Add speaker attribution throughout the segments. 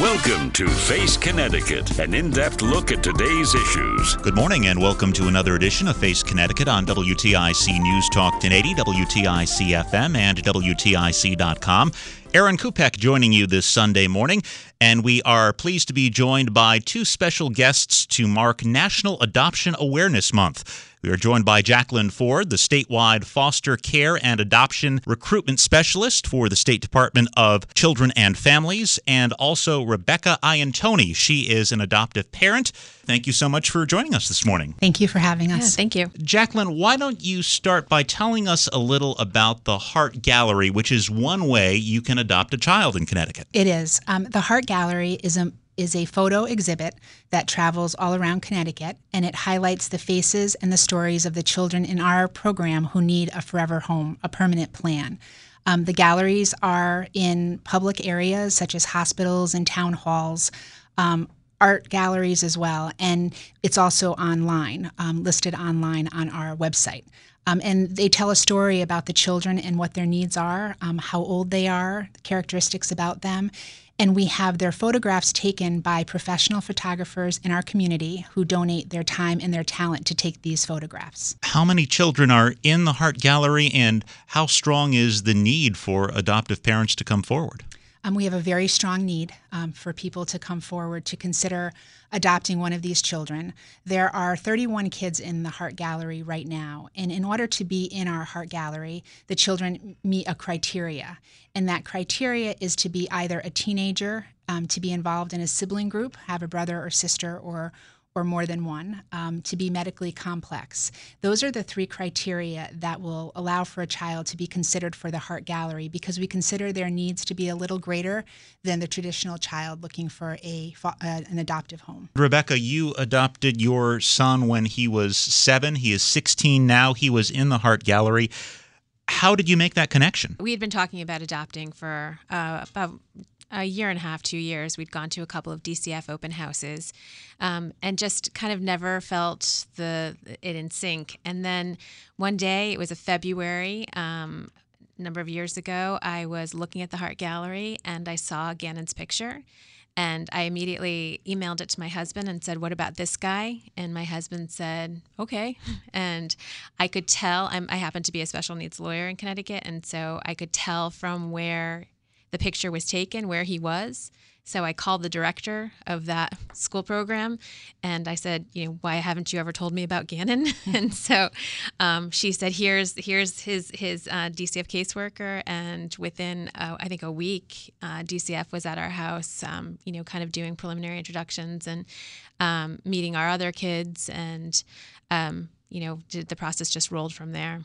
Speaker 1: Welcome to Face Connecticut, an in depth look at today's issues.
Speaker 2: Good morning and welcome to another edition of Face Connecticut on WTIC News Talk 1080, WTIC FM, and WTIC.com. Aaron Kupek joining you this Sunday morning, and we are pleased to be joined by two special guests to mark National Adoption Awareness Month. We are joined by Jacqueline Ford, the statewide foster care and adoption recruitment specialist for the State Department of Children and Families, and also Rebecca Iantoni. She is an adoptive parent. Thank you so much for joining us this morning.
Speaker 3: Thank you for having us.
Speaker 4: Yeah, thank you.
Speaker 2: Jacqueline, why don't you start by telling us a little about the Heart Gallery, which is one way you can adopt a child in Connecticut?
Speaker 3: It is. Um, the Heart Gallery is a is a photo exhibit that travels all around Connecticut and it highlights the faces and the stories of the children in our program who need a forever home, a permanent plan. Um, the galleries are in public areas such as hospitals and town halls. Um, art galleries as well, and it's also online, um, listed online on our website. Um, and they tell a story about the children and what their needs are, um, how old they are, characteristics about them, and we have their photographs taken by professional photographers in our community who donate their time and their talent to take these photographs.
Speaker 2: How many children are in the Heart Gallery, and how strong is the need for adoptive parents to come forward?
Speaker 3: Um, we have a very strong need um, for people to come forward to consider adopting one of these children. There are 31 kids in the Heart Gallery right now, and in order to be in our Heart Gallery, the children meet a criteria, and that criteria is to be either a teenager, um, to be involved in a sibling group, have a brother or sister or or more than one, um, to be medically complex. Those are the three criteria that will allow for a child to be considered for the Heart Gallery because we consider their needs to be a little greater than the traditional child looking for a uh, an adoptive home.
Speaker 2: Rebecca, you adopted your son when he was seven. He is 16 now. He was in the Heart Gallery. How did you make that connection?
Speaker 4: We had been talking about adopting for uh, about a year and a half, two years, we'd gone to a couple of DCF open houses, um, and just kind of never felt the it in sync. And then one day, it was a February. Um, number of years ago, I was looking at the Heart Gallery and I saw Gannon's picture. And I immediately emailed it to my husband and said, What about this guy? And my husband said, Okay. And I could tell, I'm, I happen to be a special needs lawyer in Connecticut. And so I could tell from where the picture was taken where he was. So I called the director of that school program and I said, you know, why haven't you ever told me about Gannon? and so um, she said, here's here's his his uh, DCF caseworker. And within uh, I think a week, uh, DCF was at our house, um, you know, kind of doing preliminary introductions and um, meeting our other kids, and um, you know, the process just rolled from there.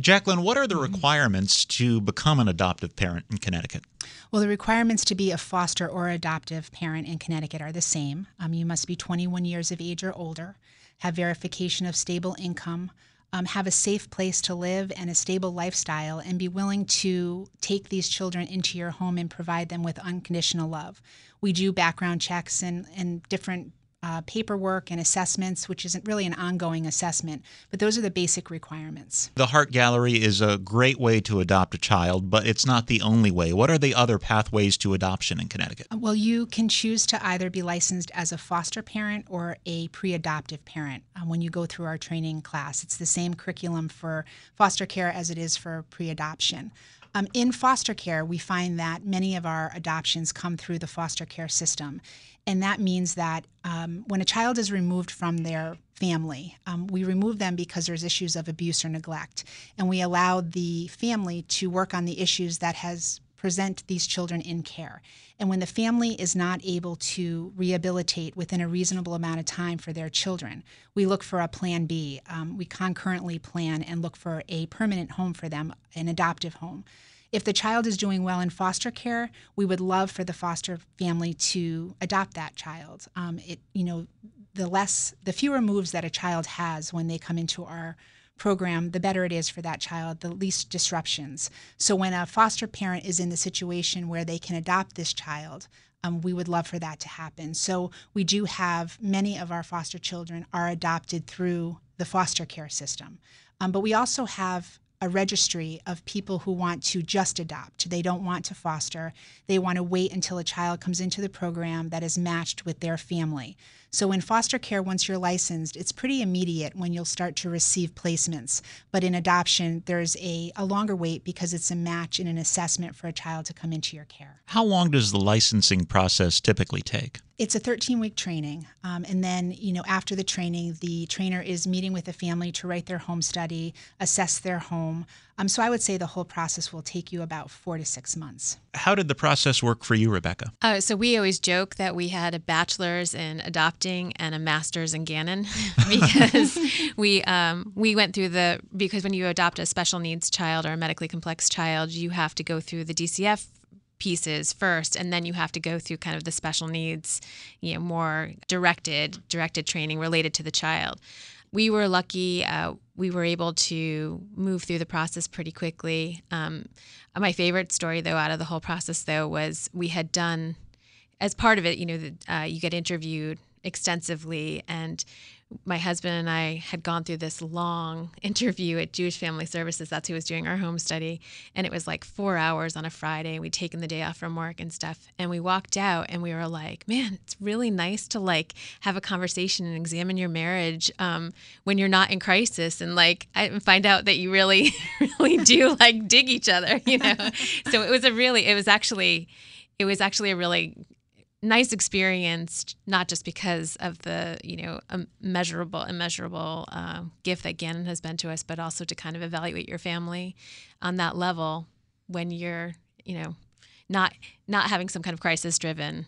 Speaker 2: Jacqueline, what are the requirements to become an adoptive parent in Connecticut?
Speaker 3: Well, the requirements to be a foster or adoptive parent in Connecticut are the same. Um, you must be 21 years of age or older, have verification of stable income, um, have a safe place to live and a stable lifestyle, and be willing to take these children into your home and provide them with unconditional love. We do background checks and, and different uh, paperwork and assessments, which isn't really an ongoing assessment, but those are the basic requirements.
Speaker 2: The Heart Gallery is a great way to adopt a child, but it's not the only way. What are the other pathways to adoption in Connecticut?
Speaker 3: Well, you can choose to either be licensed as a foster parent or a pre adoptive parent um, when you go through our training class. It's the same curriculum for foster care as it is for pre adoption. Um, in foster care, we find that many of our adoptions come through the foster care system. And that means that um, when a child is removed from their family, um, we remove them because there's issues of abuse or neglect. And we allow the family to work on the issues that has present these children in care. And when the family is not able to rehabilitate within a reasonable amount of time for their children, we look for a plan B. Um, we concurrently plan and look for a permanent home for them, an adoptive home. If the child is doing well in foster care, we would love for the foster family to adopt that child. Um, it, you know, the less, the fewer moves that a child has when they come into our program, the better it is for that child, the least disruptions. So when a foster parent is in the situation where they can adopt this child, um, we would love for that to happen. So we do have many of our foster children are adopted through the foster care system, um, but we also have a registry of people who want to just adopt. They don't want to foster. They want to wait until a child comes into the program that is matched with their family. So in foster care, once you're licensed, it's pretty immediate when you'll start to receive placements. But in adoption, there's a, a longer wait because it's a match and an assessment for a child to come into your care.
Speaker 2: How long does the licensing process typically take?
Speaker 3: It's a 13 week training. Um, and then, you know, after the training, the trainer is meeting with the family to write their home study, assess their home. Um, so I would say the whole process will take you about four to six months.
Speaker 2: How did the process work for you, Rebecca?
Speaker 4: Uh, so we always joke that we had a bachelor's in adopting and a master's in Gannon because we um, we went through the because when you adopt a special needs child or a medically complex child, you have to go through the DCF pieces first and then you have to go through kind of the special needs you know more directed directed training related to the child. We were lucky uh, we were able to move through the process pretty quickly. Um, my favorite story though out of the whole process though was we had done as part of it you know the, uh, you get interviewed extensively and my husband and I had gone through this long interview at Jewish Family Services. That's who was doing our home study. And it was like four hours on a Friday. We'd taken the day off from work and stuff. And we walked out and we were like, man, it's really nice to like have a conversation and examine your marriage um, when you're not in crisis and like I find out that you really, really do like dig each other, you know? so it was a really, it was actually, it was actually a really nice experience, not just because of the you know measurable, immeasurable uh, gift that Gannon has been to us, but also to kind of evaluate your family on that level when you're you know not not having some kind of crisis driven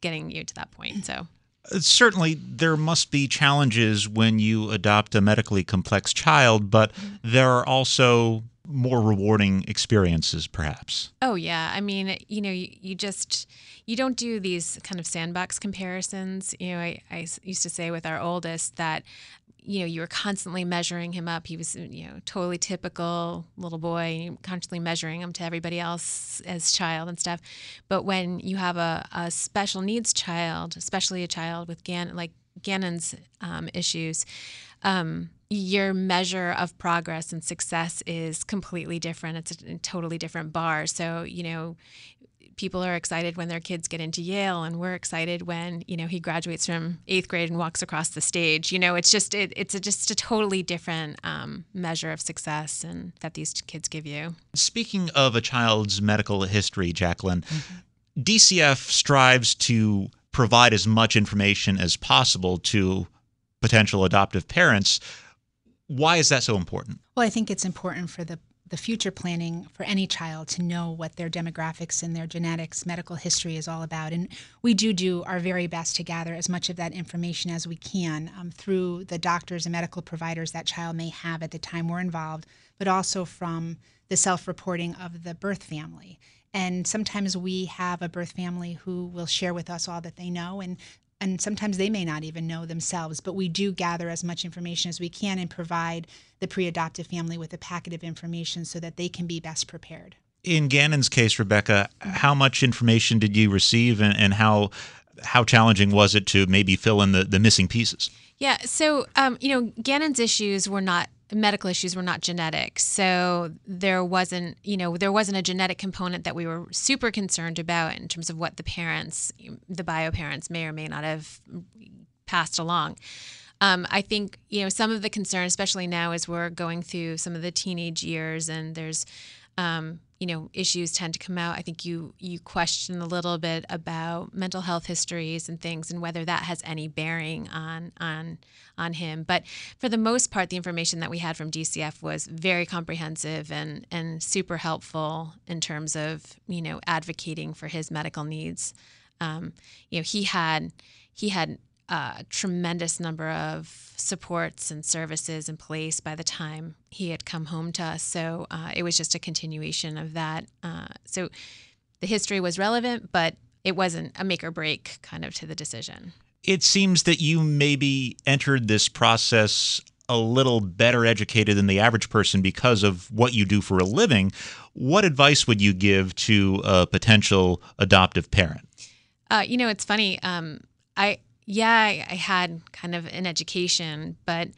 Speaker 4: getting you to that point. So.
Speaker 2: Uh, certainly, there must be challenges when you adopt a medically complex child, but mm-hmm. there are also more rewarding experiences, perhaps.
Speaker 4: Oh, yeah. I mean, you know, you, you just you don't do these kind of sandbox comparisons. You know, I, I used to say with our oldest that you know you were constantly measuring him up he was you know totally typical little boy constantly measuring him to everybody else as child and stuff but when you have a, a special needs child especially a child with Gan- like gannon's um, issues um, your measure of progress and success is completely different it's a, a totally different bar so you know people are excited when their kids get into Yale, and we're excited when you know he graduates from eighth grade and walks across the stage. You know, it's just it, it's a, just a totally different um, measure of success and that these kids give you.
Speaker 2: Speaking of a child's medical history, Jacqueline, mm-hmm. DCF strives to provide as much information as possible to potential adoptive parents. Why is that so important?
Speaker 3: Well, I think it's important for the the future planning for any child to know what their demographics and their genetics, medical history is all about. And we do do our very best to gather as much of that information as we can um, through the doctors and medical providers that child may have at the time we're involved, but also from the self reporting of the birth family. And sometimes we have a birth family who will share with us all that they know, and and sometimes they may not even know themselves, but we do gather as much information as we can and provide the pre adoptive family with a packet of information so that they can be best prepared.
Speaker 2: In Gannon's case, Rebecca, how much information did you receive and, and how how challenging was it to maybe fill in the, the missing pieces?
Speaker 4: Yeah, so um, you know, Gannon's issues were not medical issues were not genetic. So there wasn't, you know, there wasn't a genetic component that we were super concerned about in terms of what the parents, the bio parents may or may not have passed along. Um, I think, you know, some of the concern, especially now as we're going through some of the teenage years and there's, um, you know issues tend to come out. I think you you question a little bit about mental health histories and things and whether that has any bearing on on on him. But for the most part the information that we had from dcf was very comprehensive and and super helpful in terms of you know advocating for his medical needs. Um, you know he had he had a tremendous number of supports and services in place by the time he had come home to us. So uh, it was just a continuation of that. Uh, so the history was relevant, but it wasn't a make or break kind of to the decision.
Speaker 2: It seems that you maybe entered this process a little better educated than the average person because of what you do for a living. What advice would you give to a potential adoptive parent?
Speaker 4: Uh, you know, it's funny. Um, I yeah, I, had kind of an education, but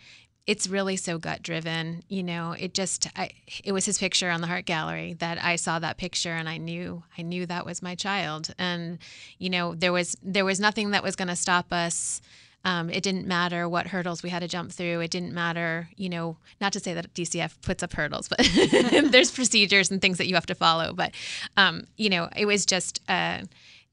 Speaker 4: it's really so gut driven you know it just I, it was his picture on the heart gallery that i saw that picture and i knew i knew that was my child and you know there was there was nothing that was going to stop us um, it didn't matter what hurdles we had to jump through. It didn't matter, you know, not to say that DCF puts up hurdles, but there's procedures and things that you have to follow. But, um, you know, it was just, uh,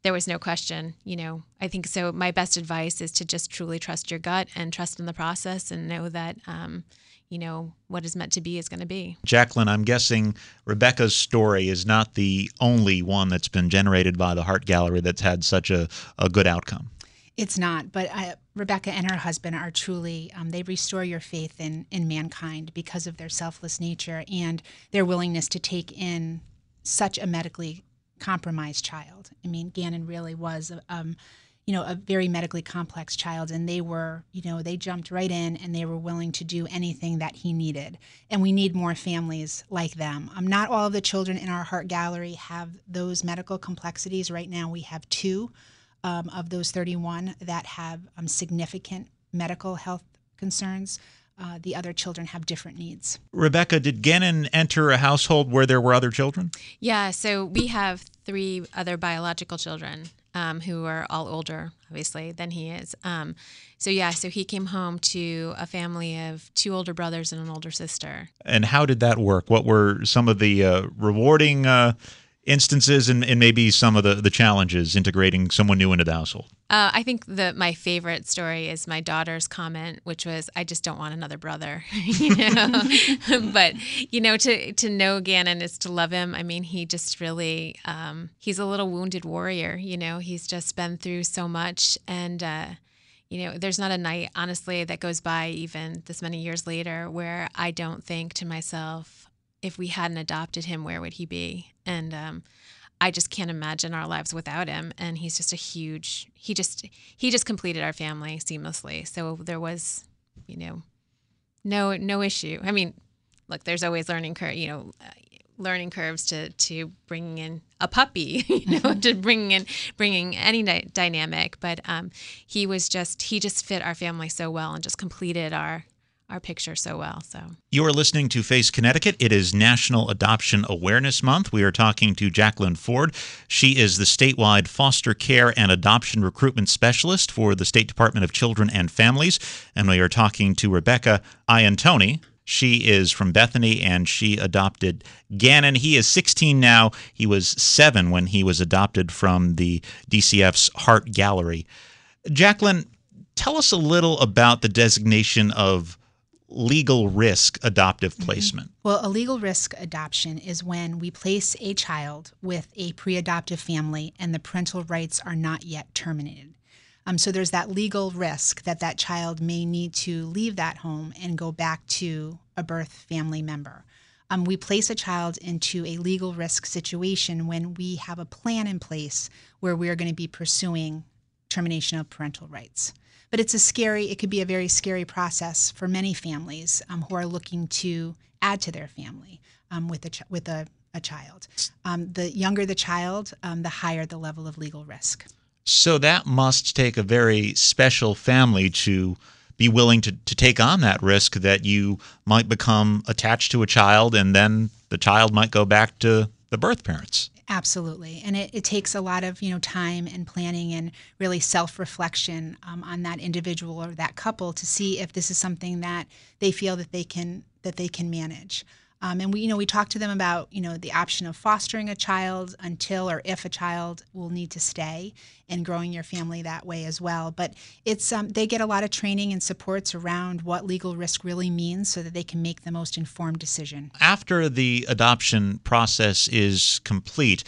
Speaker 4: there was no question, you know. I think so. My best advice is to just truly trust your gut and trust in the process and know that, um, you know, what is meant to be is going to be.
Speaker 2: Jacqueline, I'm guessing Rebecca's story is not the only one that's been generated by the Heart Gallery that's had such a, a good outcome.
Speaker 3: It's not, but I, Rebecca and her husband are truly, um, they restore your faith in, in mankind because of their selfless nature and their willingness to take in such a medically compromised child. I mean, Gannon really was, um, you know, a very medically complex child, and they were, you know, they jumped right in and they were willing to do anything that he needed. And we need more families like them. Um, not all of the children in our heart gallery have those medical complexities. Right now, we have two um, of those 31 that have um, significant medical health concerns. Uh, the other children have different needs.
Speaker 2: Rebecca, did Gannon enter a household where there were other children?
Speaker 4: Yeah, so we have three other biological children um, who are all older, obviously, than he is. Um, so, yeah, so he came home to a family of two older brothers and an older sister.
Speaker 2: And how did that work? What were some of the uh, rewarding uh, instances and, and maybe some of the, the challenges integrating someone new into the household?
Speaker 4: Uh, I think that my favorite story is my daughter's comment, which was, "I just don't want another brother," you know. but you know, to to know Gannon is to love him. I mean, he just really um, he's a little wounded warrior. You know, he's just been through so much, and uh, you know, there's not a night, honestly, that goes by even this many years later where I don't think to myself, if we hadn't adopted him, where would he be? And um, I just can't imagine our lives without him. And he's just a huge. He just he just completed our family seamlessly. So there was, you know, no no issue. I mean, look, there's always learning curve. You know. Uh, learning curves to to bringing in a puppy you know to bringing in bringing any di- dynamic but um, he was just he just fit our family so well and just completed our our picture so well. So
Speaker 2: you are listening to Face Connecticut. It is National Adoption Awareness Month. We are talking to Jacqueline Ford. She is the statewide foster care and adoption recruitment specialist for the State Department of Children and Families, and we are talking to Rebecca Iantoni. She is from Bethany and she adopted Gannon. He is 16 now. He was seven when he was adopted from the DCF's Heart Gallery. Jacqueline, tell us a little about the designation of legal risk adoptive mm-hmm. placement?
Speaker 3: Mm-hmm. Well, a legal risk adoption is when we place a child with a pre adoptive family and the parental rights are not yet terminated. Um, so there's that legal risk that that child may need to leave that home and go back to a birth family member. Um, we place a child into a legal risk situation when we have a plan in place where we're going to be pursuing termination of parental rights. But it's a scary, it could be a very scary process for many families um, who are looking to add to their family um, with a ch- with a, a child. Um, the younger the child, um, the higher the level of legal risk.
Speaker 2: So that must take a very special family to be willing to, to take on that risk that you might become attached to a child and then the child might go back to the birth parents.
Speaker 3: Absolutely. And it, it takes a lot of, you know, time and planning and really self-reflection um, on that individual or that couple to see if this is something that they feel that they can that they can manage. Um, and we, you know, we talk to them about, you know, the option of fostering a child until or if a child will need to stay and growing your family that way as well. But it's um, they get a lot of training and supports around what legal risk really means, so that they can make the most informed decision.
Speaker 2: After the adoption process is complete,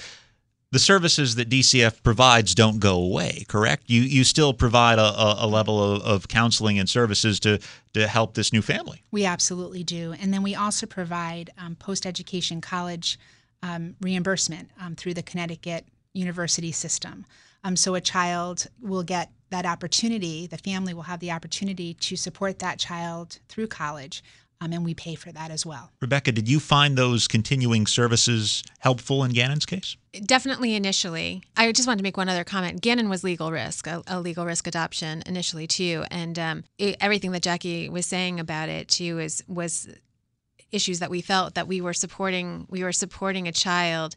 Speaker 2: the services that DCF provides don't go away, correct? You you still provide a, a, level of, of, counseling and services to to help this new family.
Speaker 3: We absolutely do, and then we also provide um, post education college um, reimbursement um, through the Connecticut University system. Um, so a child will get that opportunity. The family will have the opportunity to support that child through college um, and we pay for that as well.
Speaker 2: Rebecca, did you find those continuing services helpful in Gannon's case?
Speaker 4: Definitely initially. I just wanted to make one other comment. Gannon was legal risk, a, a legal risk adoption initially too, and um, it, everything that Jackie was saying about it too is was issues that we felt that we were supporting. We were supporting a child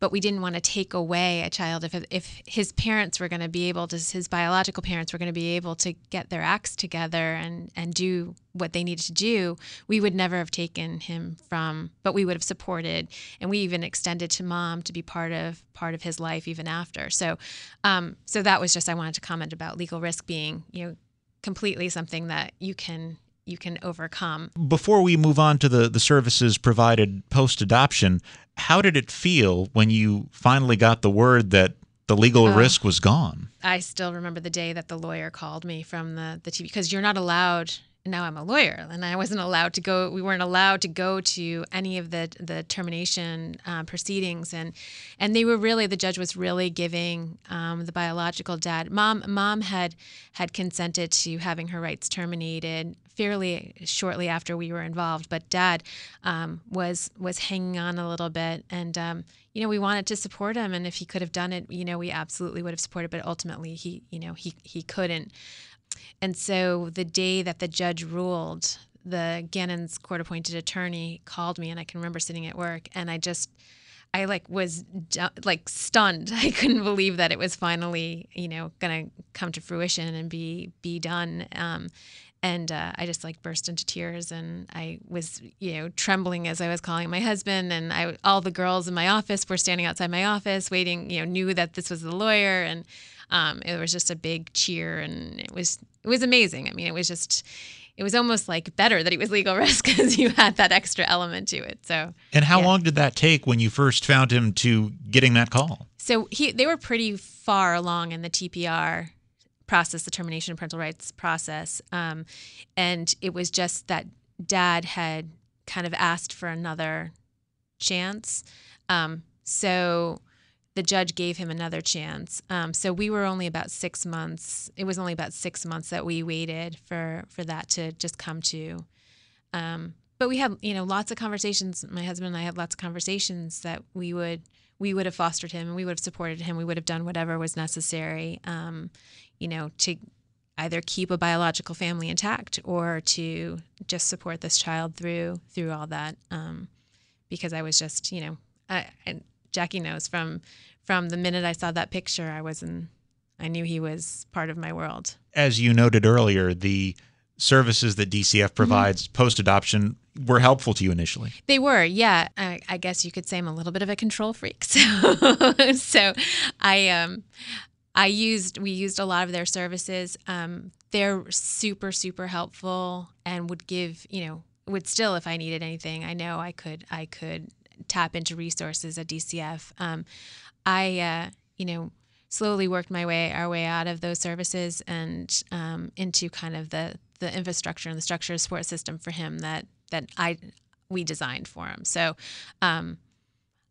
Speaker 4: but we didn't want to take away a child if if his parents were going to be able to his biological parents were going to be able to get their acts together and and do what they needed to do we would never have taken him from but we would have supported and we even extended to mom to be part of part of his life even after. So um, so that was just i wanted to comment about legal risk being you know completely something that you can you can overcome.
Speaker 2: Before we move on to the, the services provided post adoption, how did it feel when you finally got the word that the legal oh, risk was gone?
Speaker 4: I still remember the day that the lawyer called me from the, the TV because you're not allowed now I'm a lawyer and I wasn't allowed to go we weren't allowed to go to any of the the termination uh, proceedings and and they were really the judge was really giving um, the biological dad mom mom had had consented to having her rights terminated fairly shortly after we were involved but dad um, was was hanging on a little bit and um, you know we wanted to support him and if he could have done it you know we absolutely would have supported but ultimately he you know he he couldn't and so the day that the judge ruled, the Gannon's court appointed attorney called me, and I can remember sitting at work, and I just, I like was like stunned. I couldn't believe that it was finally, you know, gonna come to fruition and be be done. Um, and uh, I just like burst into tears, and I was, you know, trembling as I was calling my husband, and I all the girls in my office were standing outside my office waiting, you know, knew that this was the lawyer, and um, it was just a big cheer, and it was it was amazing. I mean, it was just it was almost like better that it was legal risk because you had that extra element to it. So
Speaker 2: And how yeah. long did that take when you first found him to getting that call?
Speaker 4: So he they were pretty far along in the TPR process, the termination of parental rights process. Um, and it was just that dad had kind of asked for another chance. Um, so the judge gave him another chance. Um, so we were only about six months. It was only about six months that we waited for for that to just come to. Um, but we had you know lots of conversations. My husband and I had lots of conversations that we would we would have fostered him and we would have supported him. We would have done whatever was necessary, um, you know, to either keep a biological family intact or to just support this child through through all that. Um, because I was just you know I, I Jackie knows from from the minute I saw that picture, I was in. I knew he was part of my world.
Speaker 2: As you noted earlier, the services that DCF mm-hmm. provides mm-hmm. post adoption were helpful to you initially.
Speaker 4: They were, yeah. I, I, guess you could say I'm a little bit of a control freak. So, so I um, I used we used a lot of their services. Um, they're super super helpful and would give you know would still if I needed anything. I know I could I could tap into resources at DCF. Um, I, uh, you know, slowly worked my way our way out of those services and um, into kind of the the infrastructure and the structure support system for him that that I we designed for him. So um,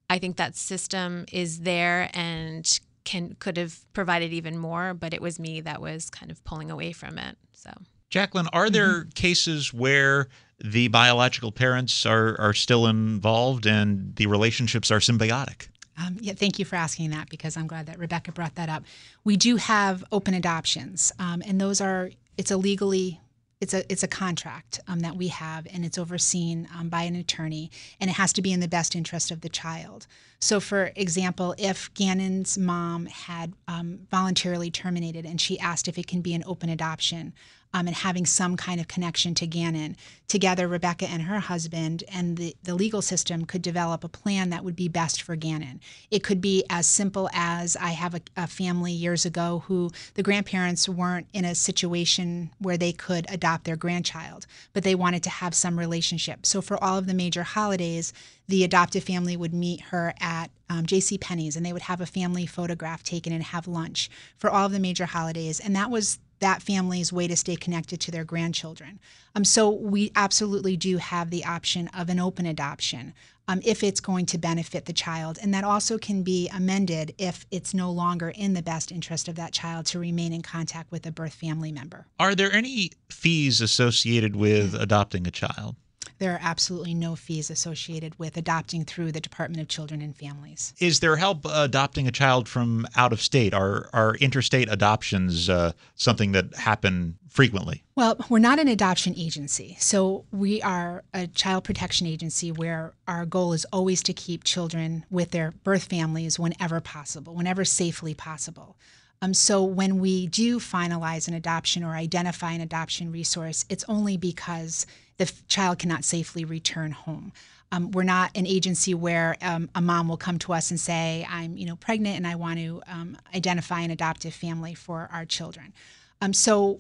Speaker 4: I think that system is there and can could have provided even more, but it was me that was kind of pulling away from it. So.
Speaker 2: Jacqueline, are there mm-hmm. cases where the biological parents are, are still involved and the relationships are symbiotic?
Speaker 3: Um, yeah, thank you for asking that because I'm glad that Rebecca brought that up. We do have open adoptions, um, and those are it's a legally it's a it's a contract um, that we have, and it's overseen um, by an attorney, and it has to be in the best interest of the child. So, for example, if Gannon's mom had um, voluntarily terminated and she asked if it can be an open adoption, um, and having some kind of connection to Gannon. Together, Rebecca and her husband and the, the legal system could develop a plan that would be best for Gannon. It could be as simple as I have a, a family years ago who the grandparents weren't in a situation where they could adopt their grandchild, but they wanted to have some relationship. So for all of the major holidays, the adoptive family would meet her at um, J.C. Penney's, and they would have a family photograph taken and have lunch for all of the major holidays, and that was that family's way to stay connected to their grandchildren. Um, so we absolutely do have the option of an open adoption um, if it's going to benefit the child, and that also can be amended if it's no longer in the best interest of that child to remain in contact with a birth family member.
Speaker 2: Are there any fees associated with adopting a child?
Speaker 3: There are absolutely no fees associated with adopting through the Department of Children and Families.
Speaker 2: Is there help adopting a child from out of state? Are are interstate adoptions uh, something that happen frequently?
Speaker 3: Well, we're not an adoption agency. So we are a child protection agency where our goal is always to keep children with their birth families whenever possible, whenever safely possible. Um, so when we do finalize an adoption or identify an adoption resource, it's only because the f- child cannot safely return home. Um, we're not an agency where um, a mom will come to us and say, "I'm, you know, pregnant and I want to um, identify an adoptive family for our children." Um, so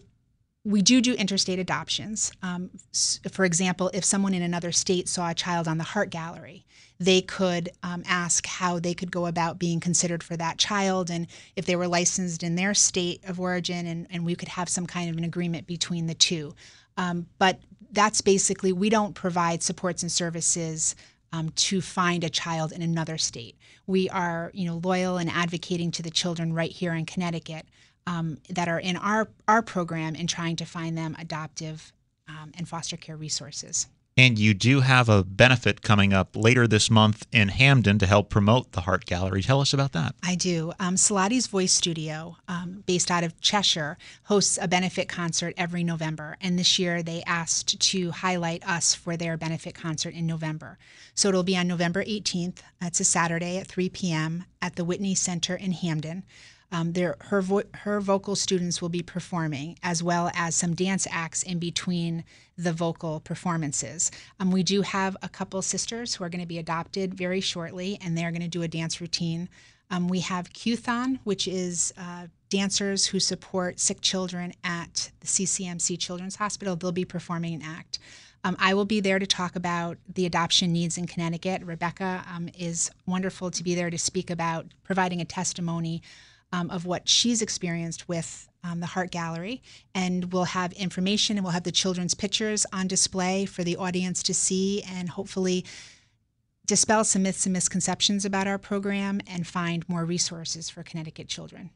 Speaker 3: we do do interstate adoptions. Um, for example, if someone in another state saw a child on the Heart Gallery, they could um, ask how they could go about being considered for that child and if they were licensed in their state of origin, and, and we could have some kind of an agreement between the two. Um, but that's basically, we don't provide supports and services um, to find a child in another state. We are, you know, loyal and advocating to the children right here in Connecticut um, that are in our our program and trying to find them adoptive um, and foster care resources.
Speaker 2: And you do have a benefit coming up later this month in Hamden to help promote the Heart Gallery. Tell us about that.
Speaker 3: I do. Um, Salati's Voice Studio, um, based out of Cheshire, hosts a benefit concert every November. And this year they asked to highlight us for their benefit concert in November. So it'll be on November 18th. It's a Saturday at 3 p.m. at the Whitney Center in Hamden. Um, there, her vo- her vocal students will be performing, as well as some dance acts in between the vocal performances. Um, we do have a couple sisters who are going to be adopted very shortly, and they're going to do a dance routine. Um, we have Q-Thon, which is uh, dancers who support sick children at the CCMC Children's Hospital. They'll be performing an act. Um, I will be there to talk about the adoption needs in Connecticut. Rebecca um, is wonderful to be there to speak about providing a testimony um, of what she's experienced with um, the Heart Gallery. And we'll have information and we'll have the children's pictures on display for the audience to see and hopefully dispel some myths and misconceptions about our program and find more resources for Connecticut children.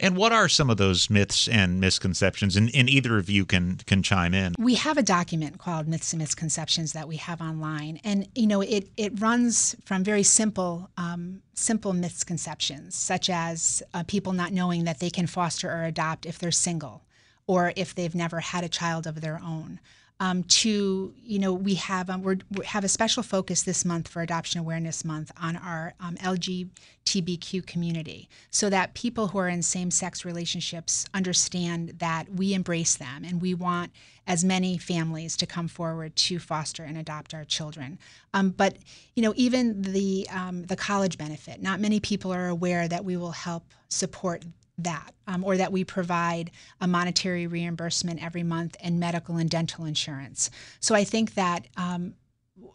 Speaker 2: And what are some of those myths and misconceptions? And, and, either of you can can chime in.
Speaker 3: We have a document called Myths and Misconceptions that we have online, and you know it it runs from very simple um, simple misconceptions, such as uh, people not knowing that they can foster or adopt if they're single, or if they've never had a child of their own um, to you know we have um, we have a special focus this month for Adoption Awareness Month on our um, LGBTQ community, so that people who are in same-sex relationships understand that we embrace them and we want as many families to come forward to foster and adopt our children. Um, but you know even the um, the college benefit, not many people are aware that we will help support that, um, or that we provide a monetary reimbursement every month and medical and dental insurance. So I think that um,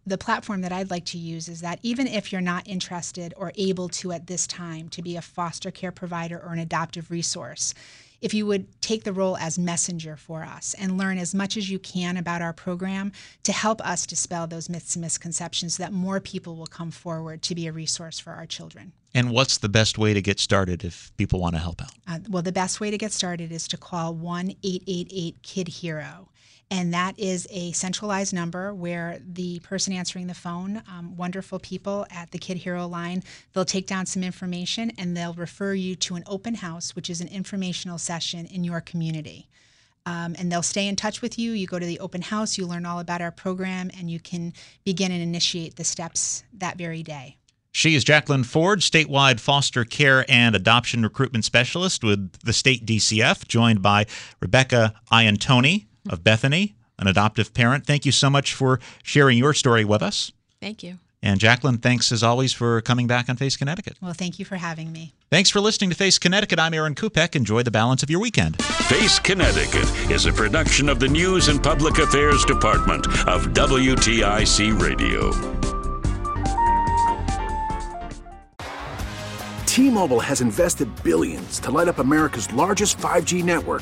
Speaker 3: the platform that I'd like to use is that even if you're not interested or able to at this time to be a foster care provider or an adoptive resource, if you would take the role as messenger for us and learn as much as you can about our program to help us dispel those myths and misconceptions so that more people will come forward to be a resource for our children.
Speaker 2: And what's the best way to get started if people want to help out?
Speaker 3: Uh, well, the best way to get started is to call 1 888 Kid Hero. And that is a centralized number where the person answering the phone, um, wonderful people at the Kid Hero line, they'll take down some information and they'll refer you to an open house, which is an informational session in your community. Um, and they'll stay in touch with you. You go to the open house, you learn all about our program, and you can begin and initiate the steps that very day.
Speaker 2: She is Jacqueline Ford, statewide foster care and adoption recruitment specialist with the state DCF, joined by Rebecca Iantoni of Bethany, an adoptive parent. Thank you so much for sharing your story with us.
Speaker 4: Thank you.
Speaker 2: And Jacqueline, thanks as always for coming back on Face Connecticut.
Speaker 3: Well, thank you for having me.
Speaker 2: Thanks for listening to Face Connecticut. I'm Aaron Kupek. Enjoy the balance of your weekend.
Speaker 1: Face Connecticut is a production of the News and Public Affairs Department of WTIC Radio.
Speaker 5: T-Mobile has invested billions to light up America's largest 5G network